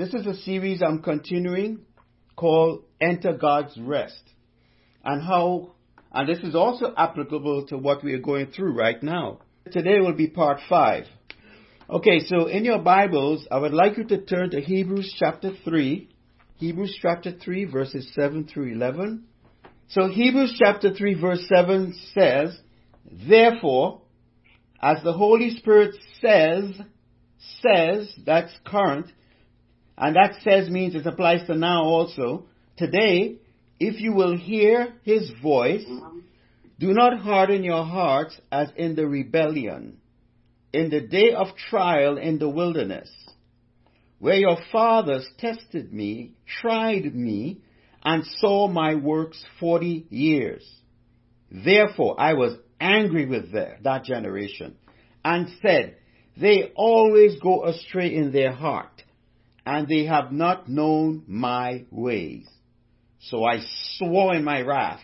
This is a series I'm continuing called Enter God's Rest. And how, and this is also applicable to what we are going through right now. Today will be part five. Okay, so in your Bibles, I would like you to turn to Hebrews chapter 3. Hebrews chapter 3 verses 7 through 11. So Hebrews chapter 3 verse 7 says, Therefore, as the Holy Spirit says, says, that's current, and that says means it applies to now also. Today, if you will hear his voice, do not harden your hearts as in the rebellion, in the day of trial in the wilderness, where your fathers tested me, tried me, and saw my works forty years. Therefore I was angry with that generation and said, They always go astray in their heart, and they have not known my ways. So I swore in my wrath,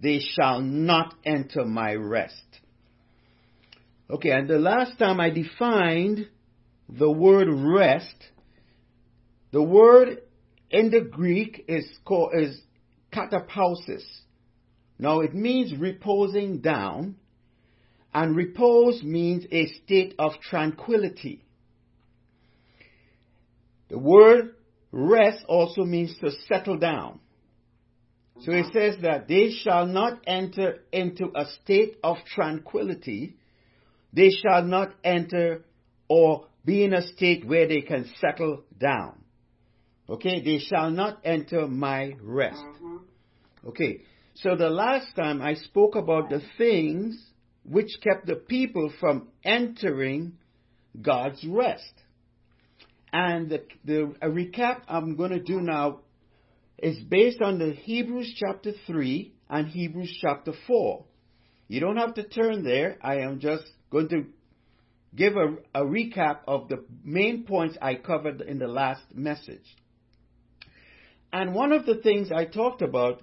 They shall not enter my rest. Okay, and the last time I defined the word rest, the word in the Greek is called is katapausis. Now it means reposing down, and repose means a state of tranquility. The word rest also means to settle down. So it says that they shall not enter into a state of tranquility. They shall not enter or be in a state where they can settle down. Okay, they shall not enter my rest. Mm-hmm. Okay, so the last time I spoke about the things which kept the people from entering God's rest. And the, the recap I'm going to do now is based on the Hebrews chapter 3 and Hebrews chapter 4. You don't have to turn there. I am just going to give a, a recap of the main points I covered in the last message. And one of the things I talked about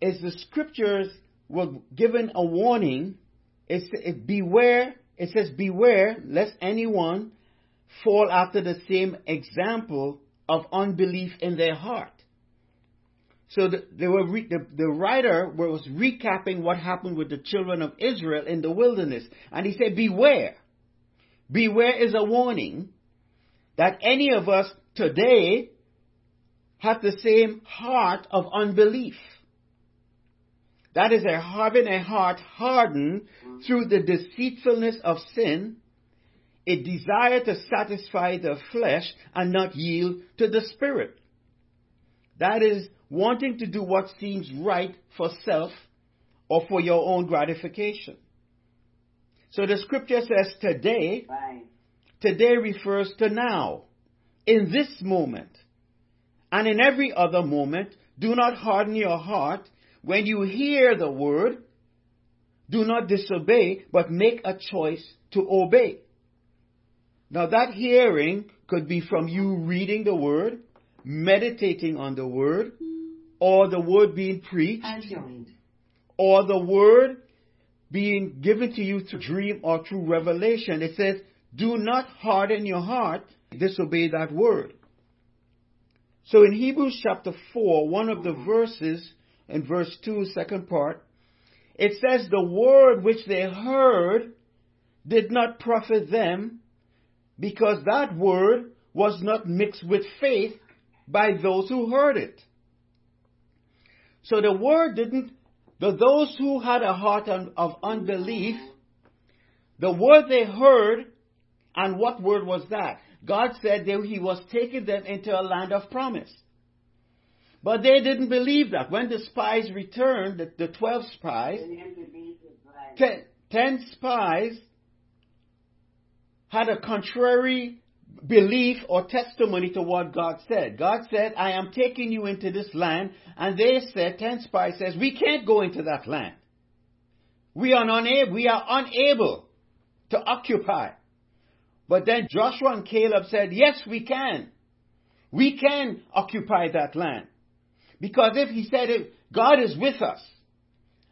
is the scriptures were given a warning. It's, it, beware, it says, beware lest anyone fall after the same example of unbelief in their heart. So the, they were re, the, the writer was recapping what happened with the children of Israel in the wilderness. And he said, beware. Beware is a warning that any of us today have the same heart of unbelief. That is a having a heart hardened through the deceitfulness of sin, a desire to satisfy the flesh and not yield to the spirit. That is wanting to do what seems right for self or for your own gratification. So the scripture says today, Right. today refers to now, in this moment. And in every other moment, do not harden your heart when you hear the word. Do not disobey, but make a choice to obey. Now that hearing could be from you reading the word, meditating on the word, or the word being preached, or the word being given to you through dream or through revelation. It says, do not harden your heart, disobey that word. So in Hebrews chapter 4, one of the verses, in verse 2, second part, it says, The word which they heard did not profit them because that word was not mixed with faith by those who heard it. So the word didn't, the, those who had a heart of unbelief, the word they heard, and what word was that? God said that He was taking them into a land of promise. But they didn't believe that. When the spies returned, the, the 12 spies, And unbelief is right. ten, 10 spies had a contrary belief or testimony to what God said. God said, I am taking you into this land. And they said, 10 spies says, we can't go into that land. We are unable, we are unable to occupy. But then Joshua and Caleb said, yes, we can. We can occupy that land. Because if he said God is with us,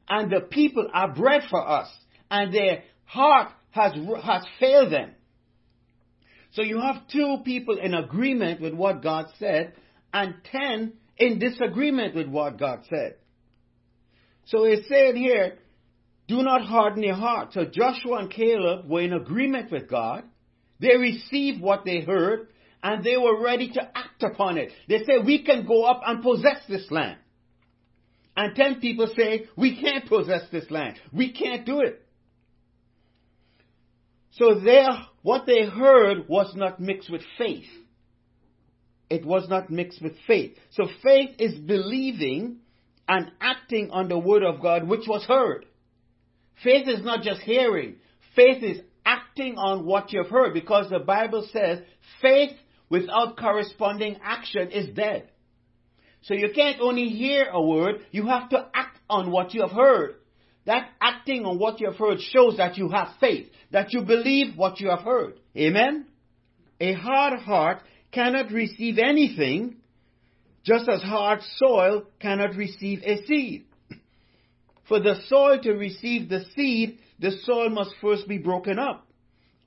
and the people are bread for us, and their heart has, has failed them. So you have two people in agreement with what God said and ten in disagreement with what God said. So it's saying here, do not harden your heart. So Joshua and Caleb were in agreement with God. They received what they heard and they were ready to act upon it. They say, we can go up and possess this land. And ten people say, we can't possess this land. We can't do it. So there, what they heard was not mixed with faith. It was not mixed with faith. So faith is believing and acting on the word of God which was heard. Faith is not just hearing. Faith is acting on what you've heard because the Bible says faith without corresponding action is dead. So you can't only hear a word, you have to act on what you have heard. That acting on what you have heard shows that you have faith, that you believe what you have heard. Amen? A hard heart cannot receive anything, just as hard soil cannot receive a seed. For the soil to receive the seed, the soil must first be broken up.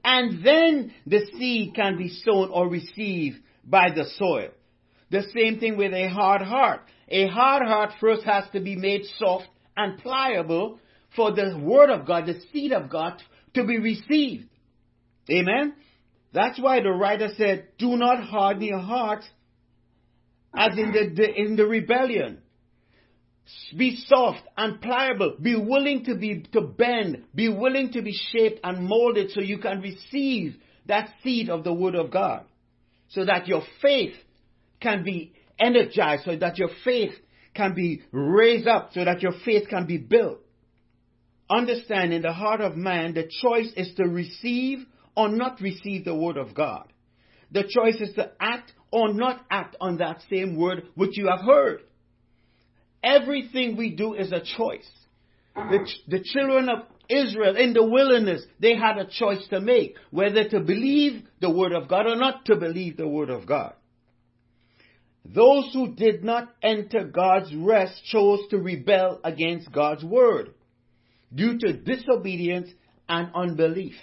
And then the seed can be sown or received by the soil. The same thing with a hard heart. A hard heart first has to be made soft and pliable for the word of God, the seed of God, to be received. Amen? That's why the writer said, do not harden your heart as in the, in the rebellion. Be soft and pliable. Be willing to be, to bend. Be willing to be shaped and molded so you can receive that seed of the word of God. So that your faith can be energized, so that your faith can be raised up, so that your faith can be built. Understand in the heart of man, the choice is to receive or not receive the word of God. The choice is to act or not act on that same word which you have heard. Everything we do is a choice. The, the children of Israel in the wilderness, they had a choice to make whether to believe the word of God or not to believe the word of God. Those who did not enter God's rest chose to rebel against God's word due to disobedience and unbelief.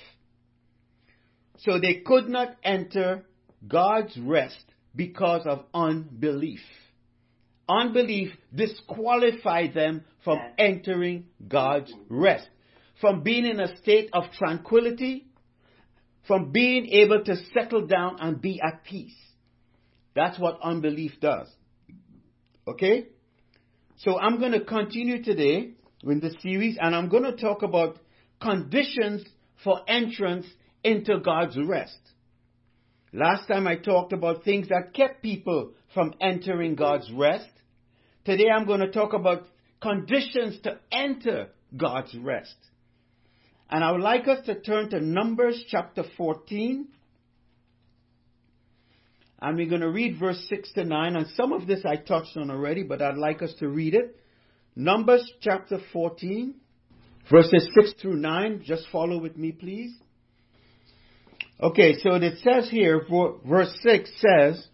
So they could not enter God's rest because of unbelief. Unbelief disqualified them from entering God's rest, from being in a state of tranquility, from being able to settle down and be at peace. That's what unbelief does. Okay? So I'm going to continue today in the series and I'm going to talk about conditions for entrance into God's rest. Last time I talked about things that kept people from entering God's rest. Today I'm going to talk about conditions to enter God's rest. And I would like us to turn to Numbers chapter 14. And we're going to read verse 6 to 9. And some of this I touched on already, but I'd like us to read it. Numbers chapter 14, verses 6 through 9. Just follow with me, please. Okay, so it says here, verse 6 says,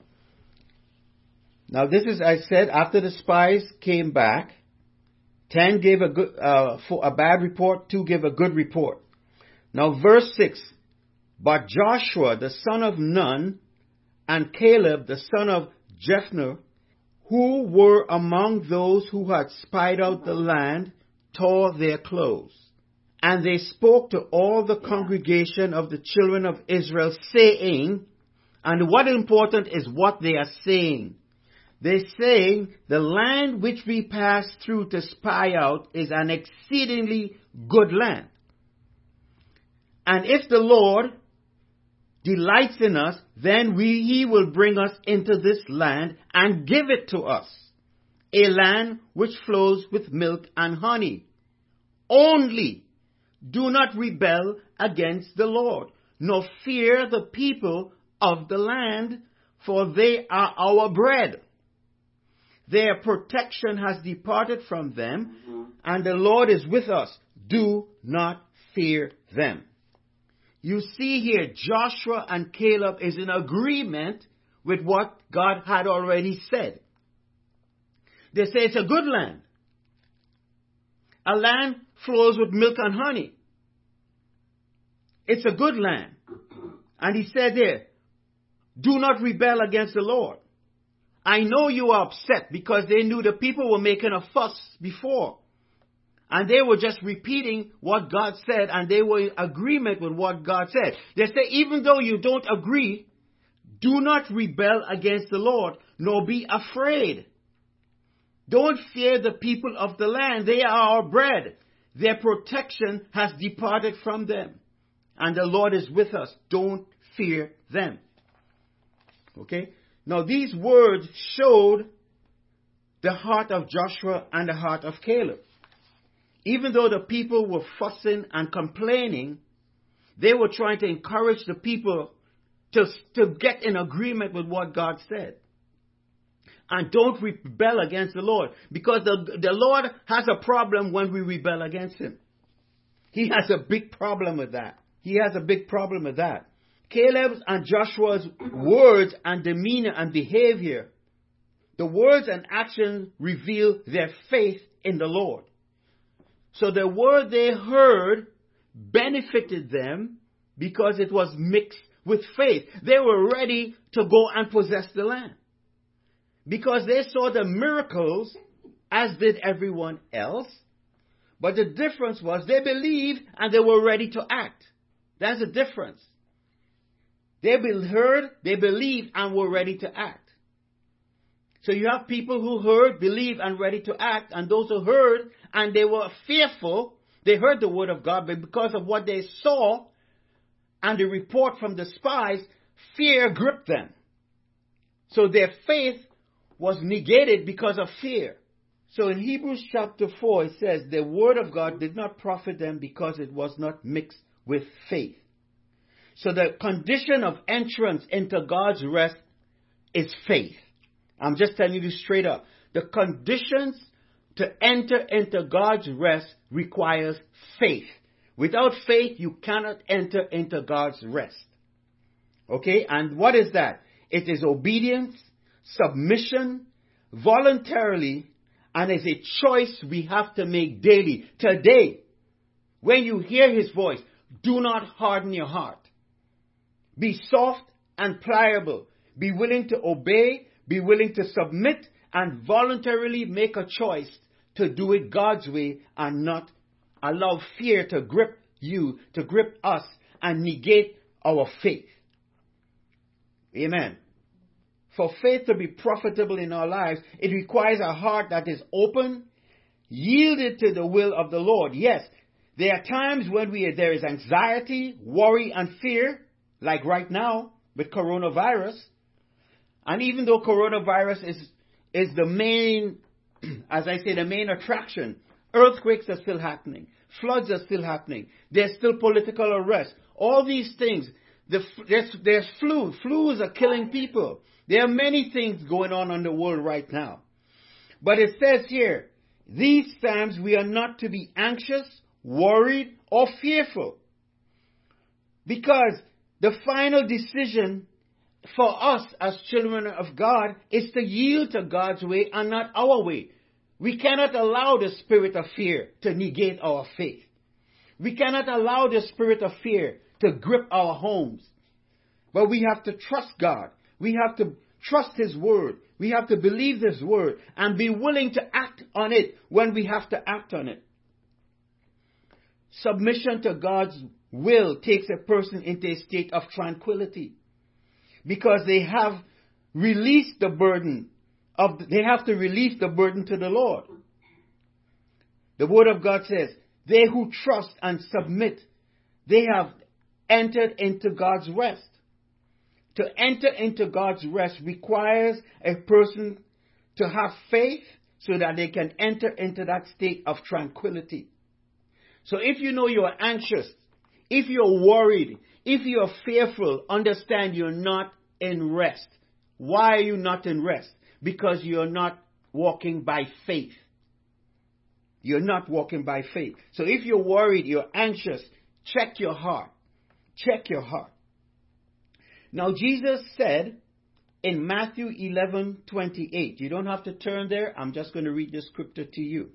now this is, I said, after the spies came back, 10 gave a good, uh, a bad report, 2 gave a good report. Now verse 6, but Joshua the son of Nun and Caleb the son of Jephunneh, who were among those who had spied out the land, tore their clothes. And they spoke to all the congregation of the children of Israel, saying, and what important is what they are saying. They're saying, the land which we passed through to spy out is an exceedingly good land. And if the Lord delights in us, then we, he will bring us into this land and give it to us. A land which flows with milk and honey. Only do not rebel against the Lord, nor fear the people of the land, for they are our bread. Their protection has departed from them, mm-hmm. and the Lord is with us. Do not fear them. You see here, Joshua and Caleb is in agreement with what God had already said. They say it's a good land. A land flows with milk and honey. It's a good land. And he said there, do not rebel against the Lord. I know you are upset because they knew the people were making a fuss before. And they were just repeating what God said and they were in agreement with what God said. They say, even though you don't agree, do not rebel against the Lord, nor be afraid. Don't fear the people of the land. They are our bread. Their protection has departed from them. And the Lord is with us. Don't fear them. Okay? Now these words showed the heart of Joshua and the heart of Caleb. Even though the people were fussing and complaining, they were trying to encourage the people to, to get in agreement with what God said. And don't rebel against the Lord. Because the, the Lord has a problem when we rebel against Him. He has a big problem with that. He has a big problem with that. Caleb's and Joshua's words and demeanor and behavior, the words and actions reveal their faith in the Lord. So the word they heard benefited them because it was mixed with faith. They were ready to go and possess the land. Because they saw the miracles as did everyone else. But the difference was they believed and they were ready to act. That's the difference. They heard, they believed, and were ready to act. So you have people who heard, believed, and ready to act, and those who heard and they were fearful. They heard the word of God, but because of what they saw and the report from the spies, fear gripped them. So their faith was negated because of fear. So in Hebrews chapter 4, it says, The word of God did not profit them because it was not mixed with faith. So the condition of entrance into God's rest is faith. I'm just telling you this straight up. The conditions to enter into God's rest requires faith. Without faith, you cannot enter into God's rest. Okay? And what is that? It is obedience, submission, voluntarily, and is a choice we have to make daily. Today, when you hear His voice, do not harden your heart. Be soft and pliable. Be willing to obey, be willing to submit, and voluntarily make a choice to do it God's way and not allow fear to grip you, to grip us, and negate our faith. Amen. For faith to be profitable in our lives, it requires a heart that is open, yielded to the will of the Lord. Yes, there are times when we, there is anxiety, worry, and fear, like right now with coronavirus. And even though coronavirus is, is the main, as I say, the main attraction, earthquakes are still happening. Floods are still happening. There's still political arrest. All these things. The, there's, there's flu. Flus are killing people. There are many things going on in the world right now. But it says here, these times we are not to be anxious, worried, or fearful. Because the final decision for us as children of God is to yield to God's way and not our way. We cannot allow the spirit of fear to negate our faith. We cannot allow the spirit of fear to grip our homes. But we have to trust God. We have to trust His word. We have to believe His word and be willing to act on it when we have to act on it. Submission to God's will takes a person into a state of tranquility because they have released the burden of they have to release the burden to the Lord. The word of God says, they who trust and submit, they have entered into God's rest. To enter into God's rest requires a person to have faith so that they can enter into that state of tranquility. So if you know you are anxious, if you're worried, if you're fearful, understand you're not in rest. Why are you not in rest? Because you're not walking by faith. You're not walking by faith. So if you're worried, you're anxious, check your heart. Check your heart. Now Jesus said in Matthew 11:28, you don't have to turn there, I'm just going to read the scripture to you.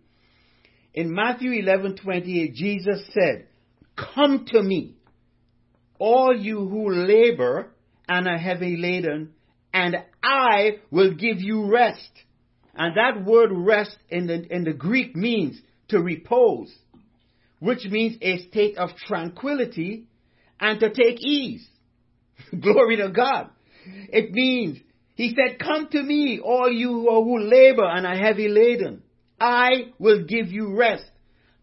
In Matthew 11:28, Jesus said, Come to me, all you who labor and are heavy laden, and I will give you rest. And that word rest in the, in the Greek means to repose, which means a state of tranquility and to take ease. Glory to God. It means, he said, come to me, all you who labor and are heavy laden. I will give you rest.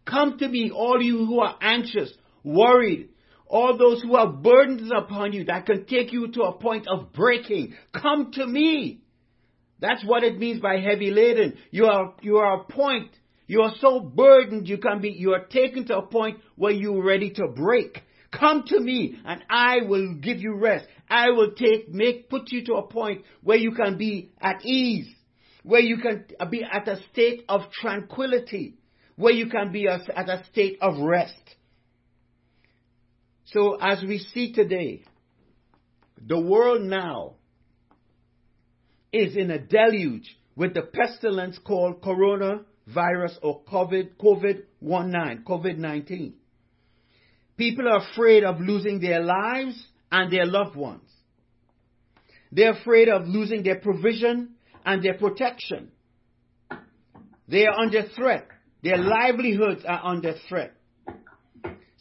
Come to me, all you who are anxious, worried, all those who have burdens upon you that can take you to a point of breaking. Come to me. That's what it means by heavy laden. You are, you are a point. You are so burdened you can be, you are taken to a point where you're ready to break. Come to me and I will give you rest. I will take, make, put you to a point where you can be at ease, where you can be at a state of tranquility, where you can be at a state of rest. So as we see today, the world now is in a deluge with the pestilence called coronavirus or COVID, COVID-19, COVID-19. People are afraid of losing their lives and their loved ones. They're afraid of losing their provision and their protection. They are under threat. Their livelihoods are under threat.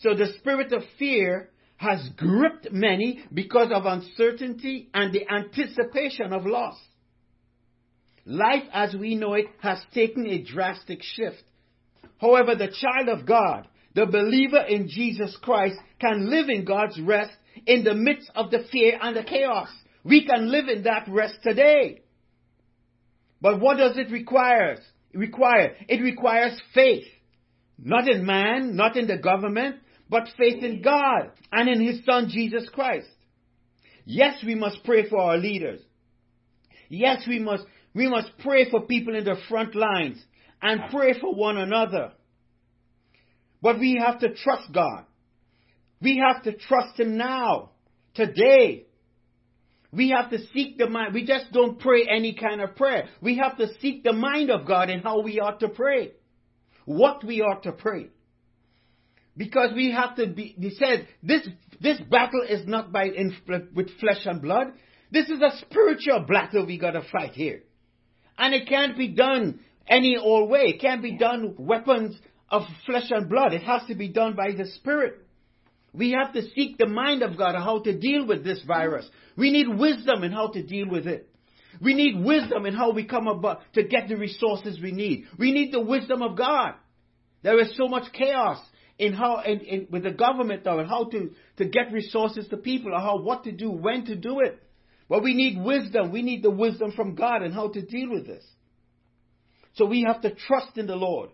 So the spirit of fear has gripped many because of uncertainty and the anticipation of loss. Life as we know it has taken a drastic shift. However, the child of God, the believer in Jesus Christ, can live in God's rest in the midst of the fear and the chaos. We can live in that rest today. But what does it require? It require? It requires faith. Not in man, not in the government, but faith in God and in His Son Jesus Christ. Yes, we must pray for our leaders. Yes, we must, we must pray for people in the front lines and pray for one another. But we have to trust God. We have to trust Him now, today. We have to seek the mind. We just don't pray any kind of prayer. We have to seek the mind of God and how we ought to pray. What we ought to pray. Because we have to be, he said, this, this battle is not by, in, with flesh and blood. This is a spiritual battle we gotta fight here. And it can't be done any old way. It can't be done weapons of flesh and blood. It has to be done by the Spirit. We have to seek the mind of God how to deal with this virus. We need wisdom in how to deal with it. We need wisdom in how we come about to get the resources we need. We need the wisdom of God. There is so much chaos in how in, in, with the government though and how to, to get resources to people or how what to do, when to do it. But we need wisdom. We need the wisdom from God and how to deal with this. So we have to trust in the Lord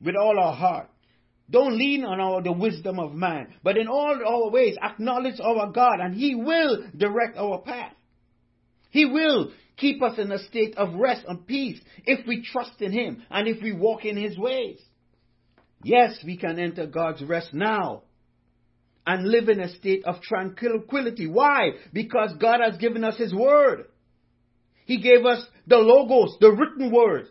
with all our heart. Don't lean on our, the wisdom of man, but in all our ways acknowledge our God and He will direct our path. He will keep us in a state of rest and peace if we trust in Him and if we walk in His ways. Yes, we can enter God's rest now and live in a state of tranquility. Why? Because God has given us His Word. He gave us the Logos, the written Word.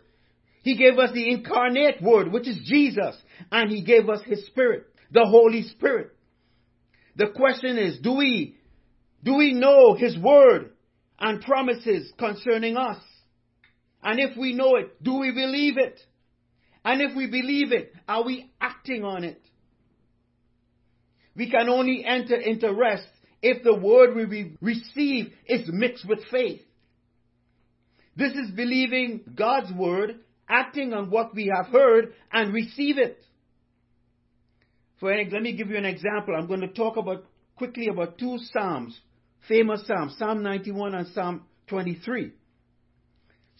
He gave us the incarnate Word, which is Jesus. And He gave us His Spirit, the Holy Spirit. The question is, do we, do we know His Word and promises concerning us? And if we know it, do we believe it? And if we believe it, are we acting on it? We can only enter into rest if the word we receive is mixed with faith. This is believing God's word, acting on what we have heard, and receive it. For let me give you an example. I'm going to talk about quickly about two psalms, famous psalms, Psalm 91 and Psalm 23.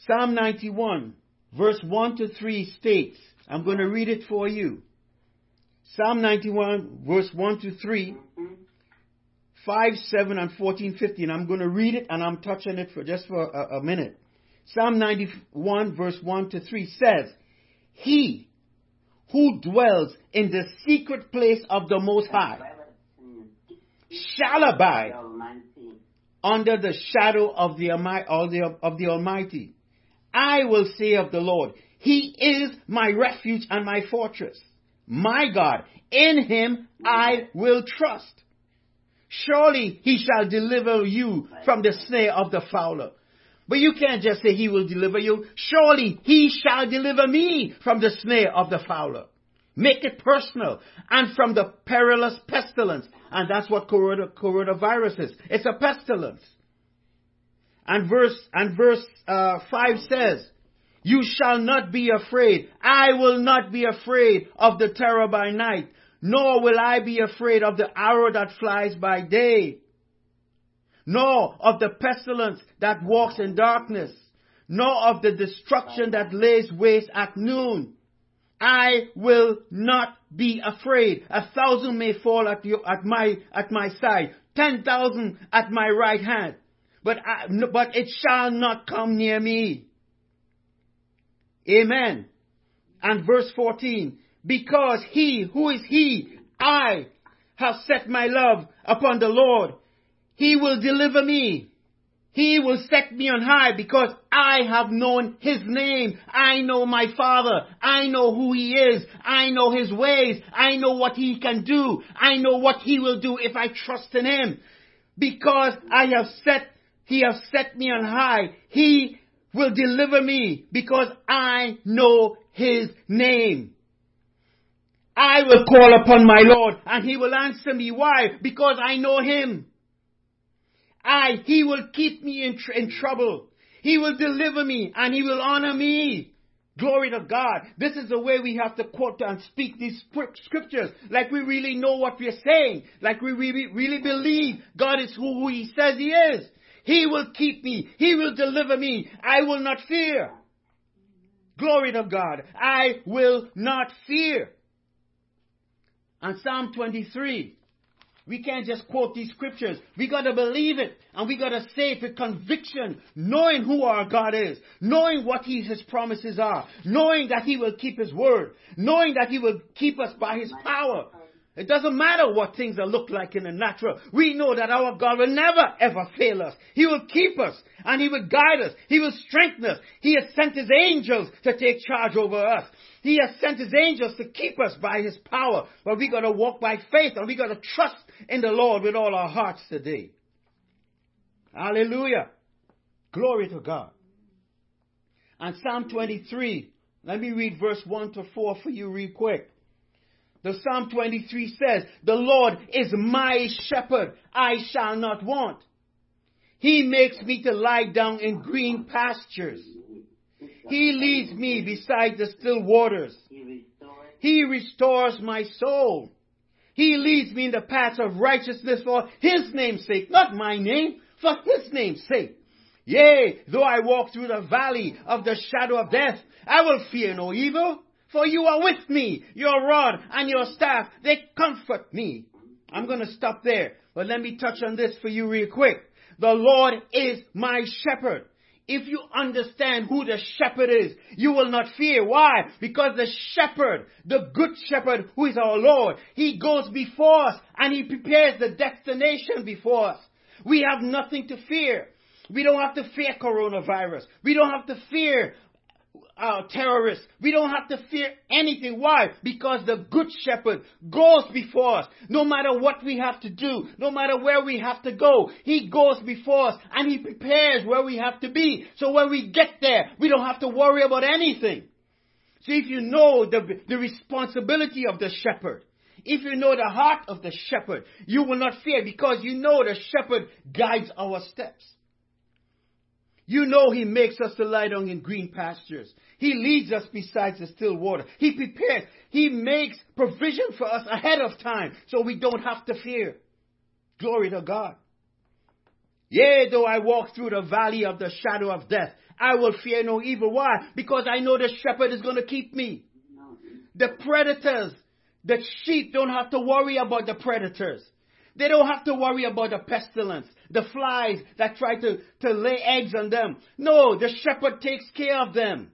Psalm 91 verse 1 to 3 states, I'm going to read it for you. Psalm 91, verse 1 to 3, 5, 7, and 14, 15. I'm going to read it and I'm touching it for just for a, a minute. Psalm 91, verse 1 to 3 says, He who dwells in the secret place of the Most High shall abide under the shadow of the, of the, of the Almighty. I will say of the Lord, He is my refuge and my fortress. My God, in Him I will trust. Surely he shall deliver you from the snare of the fowler. But you can't just say he will deliver you. Surely he shall deliver me from the snare of the fowler. Make it personal. And from the perilous pestilence. And that's what corona, coronavirus is. It's a pestilence. And verse, and verse uh, 5 says, You shall not be afraid. I will not be afraid of the terror by night, nor will I be afraid of the arrow that flies by day, nor of the pestilence that walks in darkness, nor of the destruction that lays waste at noon. I will not be afraid. A thousand may fall at, you, at my at my side, ten thousand at my right hand, but I, but it shall not come near me. Amen. And verse 14, because he, who is he? I have set my love upon the Lord. He will deliver me. He will set me on high because I have known His name. I know my Father. I know who He is. I know His ways. I know what He can do. I know what He will do if I trust in Him. Because I have set, He has set me on high. He will deliver me because I know His name. I will call upon my Lord and he will answer me. Why? Because I know him. I, he will keep me in, tr- in trouble. He will deliver me and he will honor me. Glory to God. This is the way we have to quote and speak these scriptures. Like we really know what we're saying. Like we really, really believe God is who he says he is. He will keep me. He will deliver me. I will not fear. Glory to God. I will not fear. And Psalm 23. We can't just quote these scriptures. We gotta believe it. And we gotta say it with conviction, knowing who our God is, knowing what he, His promises are, knowing that He will keep His word, knowing that He will keep us by His power. It doesn't matter what things look like in the natural. We know that our God will never ever fail us. He will keep us and He will guide us. He will strengthen us. He has sent His angels to take charge over us. He has sent His angels to keep us by His power. But we gotta walk by faith and we gotta trust in the Lord with all our hearts today. Hallelujah. Glory to God. And Psalm 23, let me read verse 1 to 4 for you real quick. The Psalm 23 says, The Lord is my shepherd, I shall not want. He makes me to lie down in green pastures. He leads me beside the still waters. He restores my soul. He leads me in the paths of righteousness for his name's sake, not my name, for his name's sake. Yea, though I walk through the valley of the shadow of death, I will fear no evil, for you are with me. Your rod and your staff, they comfort me. I'm going to stop there, but let me touch on this for you real quick. The Lord is my shepherd. If you understand who the shepherd is, you will not fear. Why? Because the shepherd, the good shepherd who is our Lord, he goes before us and he prepares the destination before us. We have nothing to fear. We don't have to fear coronavirus. We don't have to fear uh, terrorists. We don't have to fear anything. Why? Because the good shepherd goes before us. No matter what we have to do, no matter where we have to go, he goes before us and he prepares where we have to be. So when we get there, we don't have to worry about anything. So if you know the, the responsibility of the shepherd, if you know the heart of the shepherd, you will not fear because you know the shepherd guides our steps. You know He makes us to lie down in green pastures. He leads us beside the still water. He prepares. He makes provision for us ahead of time so we don't have to fear. Glory to God. Yea, though I walk through the valley of the shadow of death, I will fear no evil. Why? Because I know the shepherd is going to keep me. The predators, the sheep don't have to worry about the predators. They don't have to worry about the pestilence, the flies that try to, to lay eggs on them. No, the shepherd takes care of them.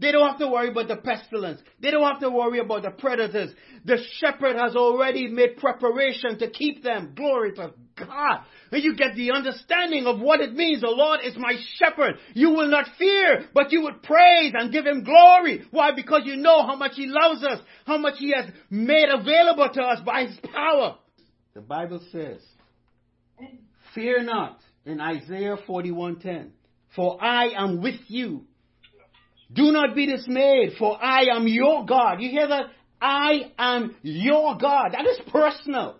They don't have to worry about the pestilence. They don't have to worry about the predators. The shepherd has already made preparation to keep them. Glory to God. And you get the understanding of what it means. The Lord is my shepherd. You will not fear, but you would praise and give him glory. Why? Because you know how much he loves us, how much he has made available to us by his power. The Bible says Fear not in Isaiah 41:10. For I am with you. Do not be dismayed, for I am your God. You hear that? I am your God. That is personal.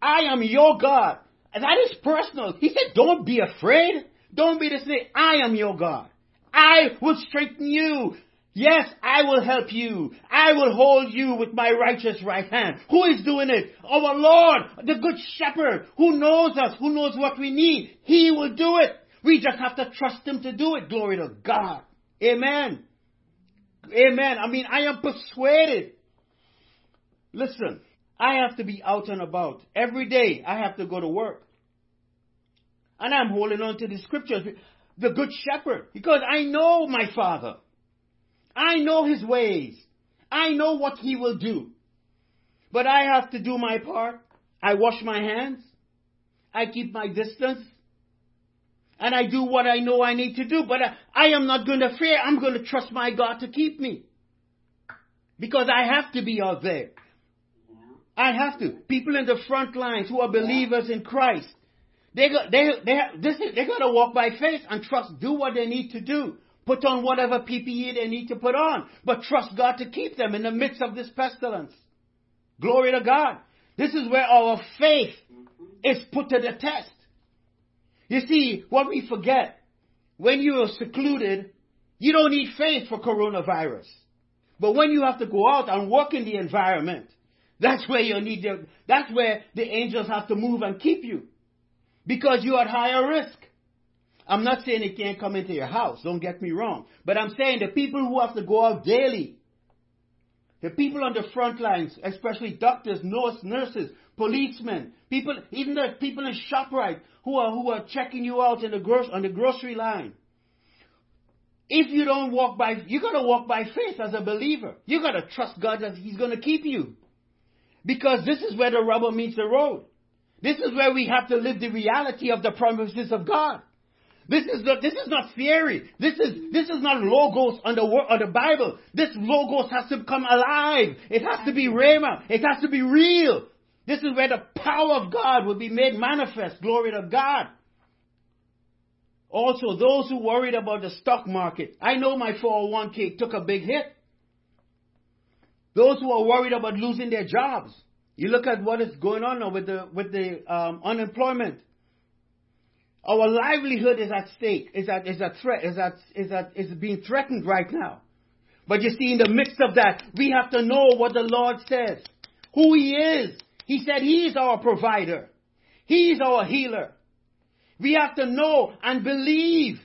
I am your God. That is personal. He said, don't be afraid. Don't be dismayed. I am your God. I will strengthen you. Yes, I will help you. I will hold you with my righteous right hand. Who is doing it? Our Lord, the good shepherd, who knows us, who knows what we need. He will do it. We just have to trust him to do it. Glory to God. Amen. Amen. I mean, I am persuaded. Listen, I have to be out and about. Every day I have to go to work. And I'm holding on to the scriptures, the good shepherd, because I know my father. I know his ways. I know what he will do. But I have to do my part. I wash my hands. I keep my distance. And I do what I know I need to do. But I, I am not going to fear. I'm going to trust my God to keep me. Because I have to be out there. I have to. People in the front lines who are believers in Christ, they got, they, they, this is, they got to walk by faith and trust, do what they need to do. Put on whatever PPE they need to put on, but trust God to keep them in the midst of this pestilence. Glory to God. This is where our faith mm-hmm. is put to the test. You see, what we forget, when you are secluded, you don't need faith for coronavirus. But when you have to go out and work in the environment, that's where you need the, that's where the angels have to move and keep you. Because you're at higher risk. I'm not saying it can't come into your house, don't get me wrong. But I'm saying the people who have to go out daily, the people on the front lines, especially doctors, nurse, nurses, policemen, people, even the people in ShopRite who are, who are checking you out in the gro- on the grocery line. If you don't walk by, you gotta walk by faith as a believer. You gotta trust God that He's gonna keep you. Because this is where the rubber meets the road. This is where we have to live the reality of the promises of God. This is the, this is not theory. This is this is not logos on the on the Bible. This logos has to come alive. It has to be rhema. It has to be real. This is where the power of God will be made manifest. Glory to God. Also, those who worried about the stock market. I know my 401k took a big hit. Those who are worried about losing their jobs. You look at what is going on now with the with the um, unemployment. Our livelihood is at stake, is at, is at threat, is at, is at, is being threatened right now. But you see, in the midst of that, we have to know what the Lord says, who He is. He said He is our provider. He is our healer. We have to know and believe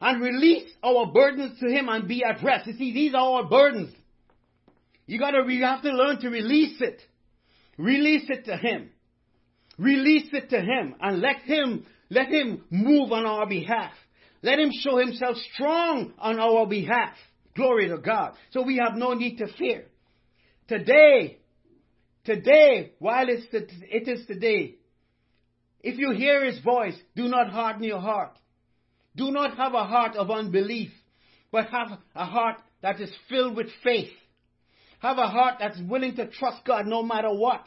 and release our burdens to Him and be at rest. You see, these are our burdens. You gotta, you have to learn to release it. Release it to Him. Release it to Him and let Him let him move on our behalf. Let him show himself strong on our behalf. Glory to God. So we have no need to fear. Today, today, while it's the, it is today, if you hear his voice, do not harden your heart. Do not have a heart of unbelief, but have a heart that is filled with faith. Have a heart that's willing to trust God no matter what.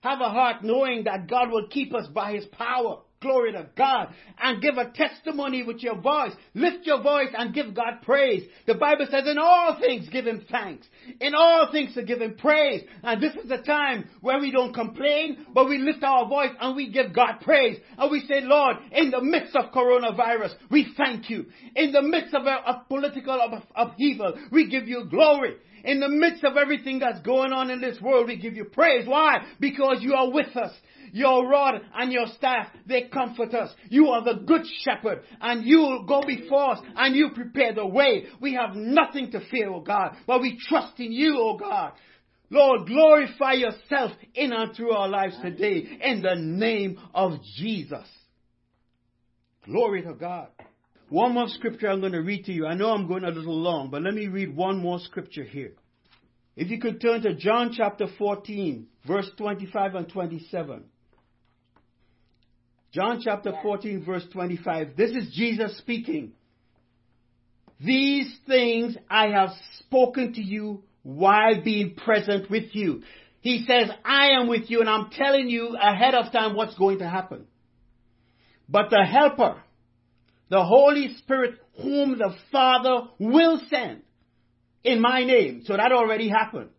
Have a heart knowing that God will keep us by his power. Glory to God. And give a testimony with your voice. Lift your voice and give God praise. The Bible says in all things give him thanks. In all things to give him praise. And this is the time where we don't complain, but we lift our voice and we give God praise. And we say, Lord, in the midst of coronavirus, we thank you. In the midst of, uh, a, political upheaval, we give you glory. In the midst of everything that's going on in this world, we give you praise. Why? Because you are with us. Your rod and your staff, they comfort us. You are the good shepherd and you go before us and you prepare the way. We have nothing to fear, O God, but we trust in you, O God. Lord, glorify yourself in and through our lives today in the name of Jesus. Glory to God. One more scripture I'm going to read to you. I know I'm going a little long, but let me read one more scripture here. If you could turn to John chapter 14, verse 25 and 27. John chapter 14, verse 25. This is Jesus speaking. These things I have spoken to you while being present with you. He says, I am with you and I'm telling you ahead of time what's going to happen. But the helper, the Holy Spirit whom the Father will send in my name. So that already happened.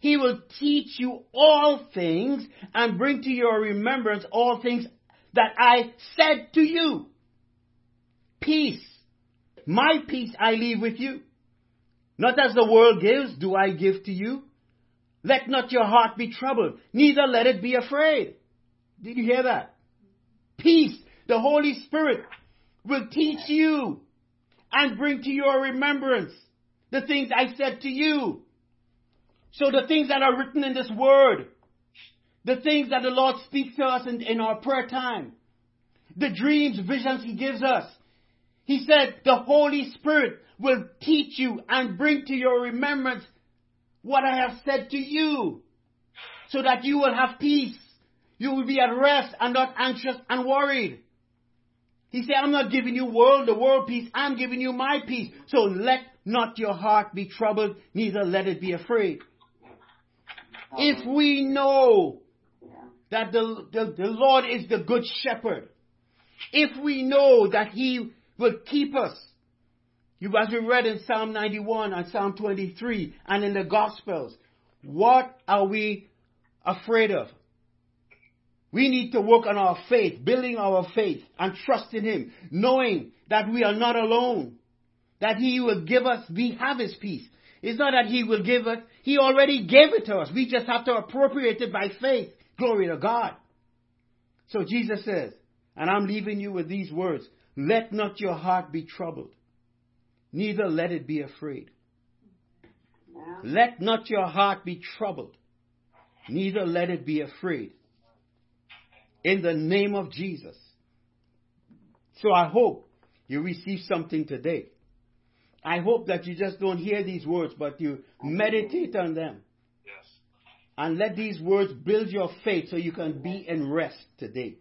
He will teach you all things and bring to your remembrance all things that I said to you. Peace. My peace I leave with you. Not as the world gives, do I give to you. Let not your heart be troubled, neither let it be afraid. Did you hear that? Peace. The Holy Spirit will teach you and bring to your remembrance the things I said to you. So the things that are written in this word, the things that the Lord speaks to us in, in our prayer time, the dreams, visions He gives us. He said the Holy Spirit will teach you and bring to your remembrance what I have said to you so that you will have peace. You will be at rest and not anxious and worried. He said, I'm not giving you world, the world peace. I'm giving you my peace. So let not your heart be troubled, neither let it be afraid. If we know that the, the, the Lord is the good shepherd, if we know that He will keep us, you, as we read in Psalm 91 and Psalm 23 and in the Gospels, what are we afraid of? We need to work on our faith, building our faith and trust in Him, knowing that we are not alone, that He will give us, we have His peace. It's not that He will give us, He already gave it to us. We just have to appropriate it by faith. Glory to God. So Jesus says, and I'm leaving you with these words, let not your heart be troubled, neither let it be afraid. Let not your heart be troubled, neither let it be afraid in the name of Jesus. So I hope you receive something today. I hope that you just don't hear these words, but you meditate on them. And let these words build your faith so you can be in rest today.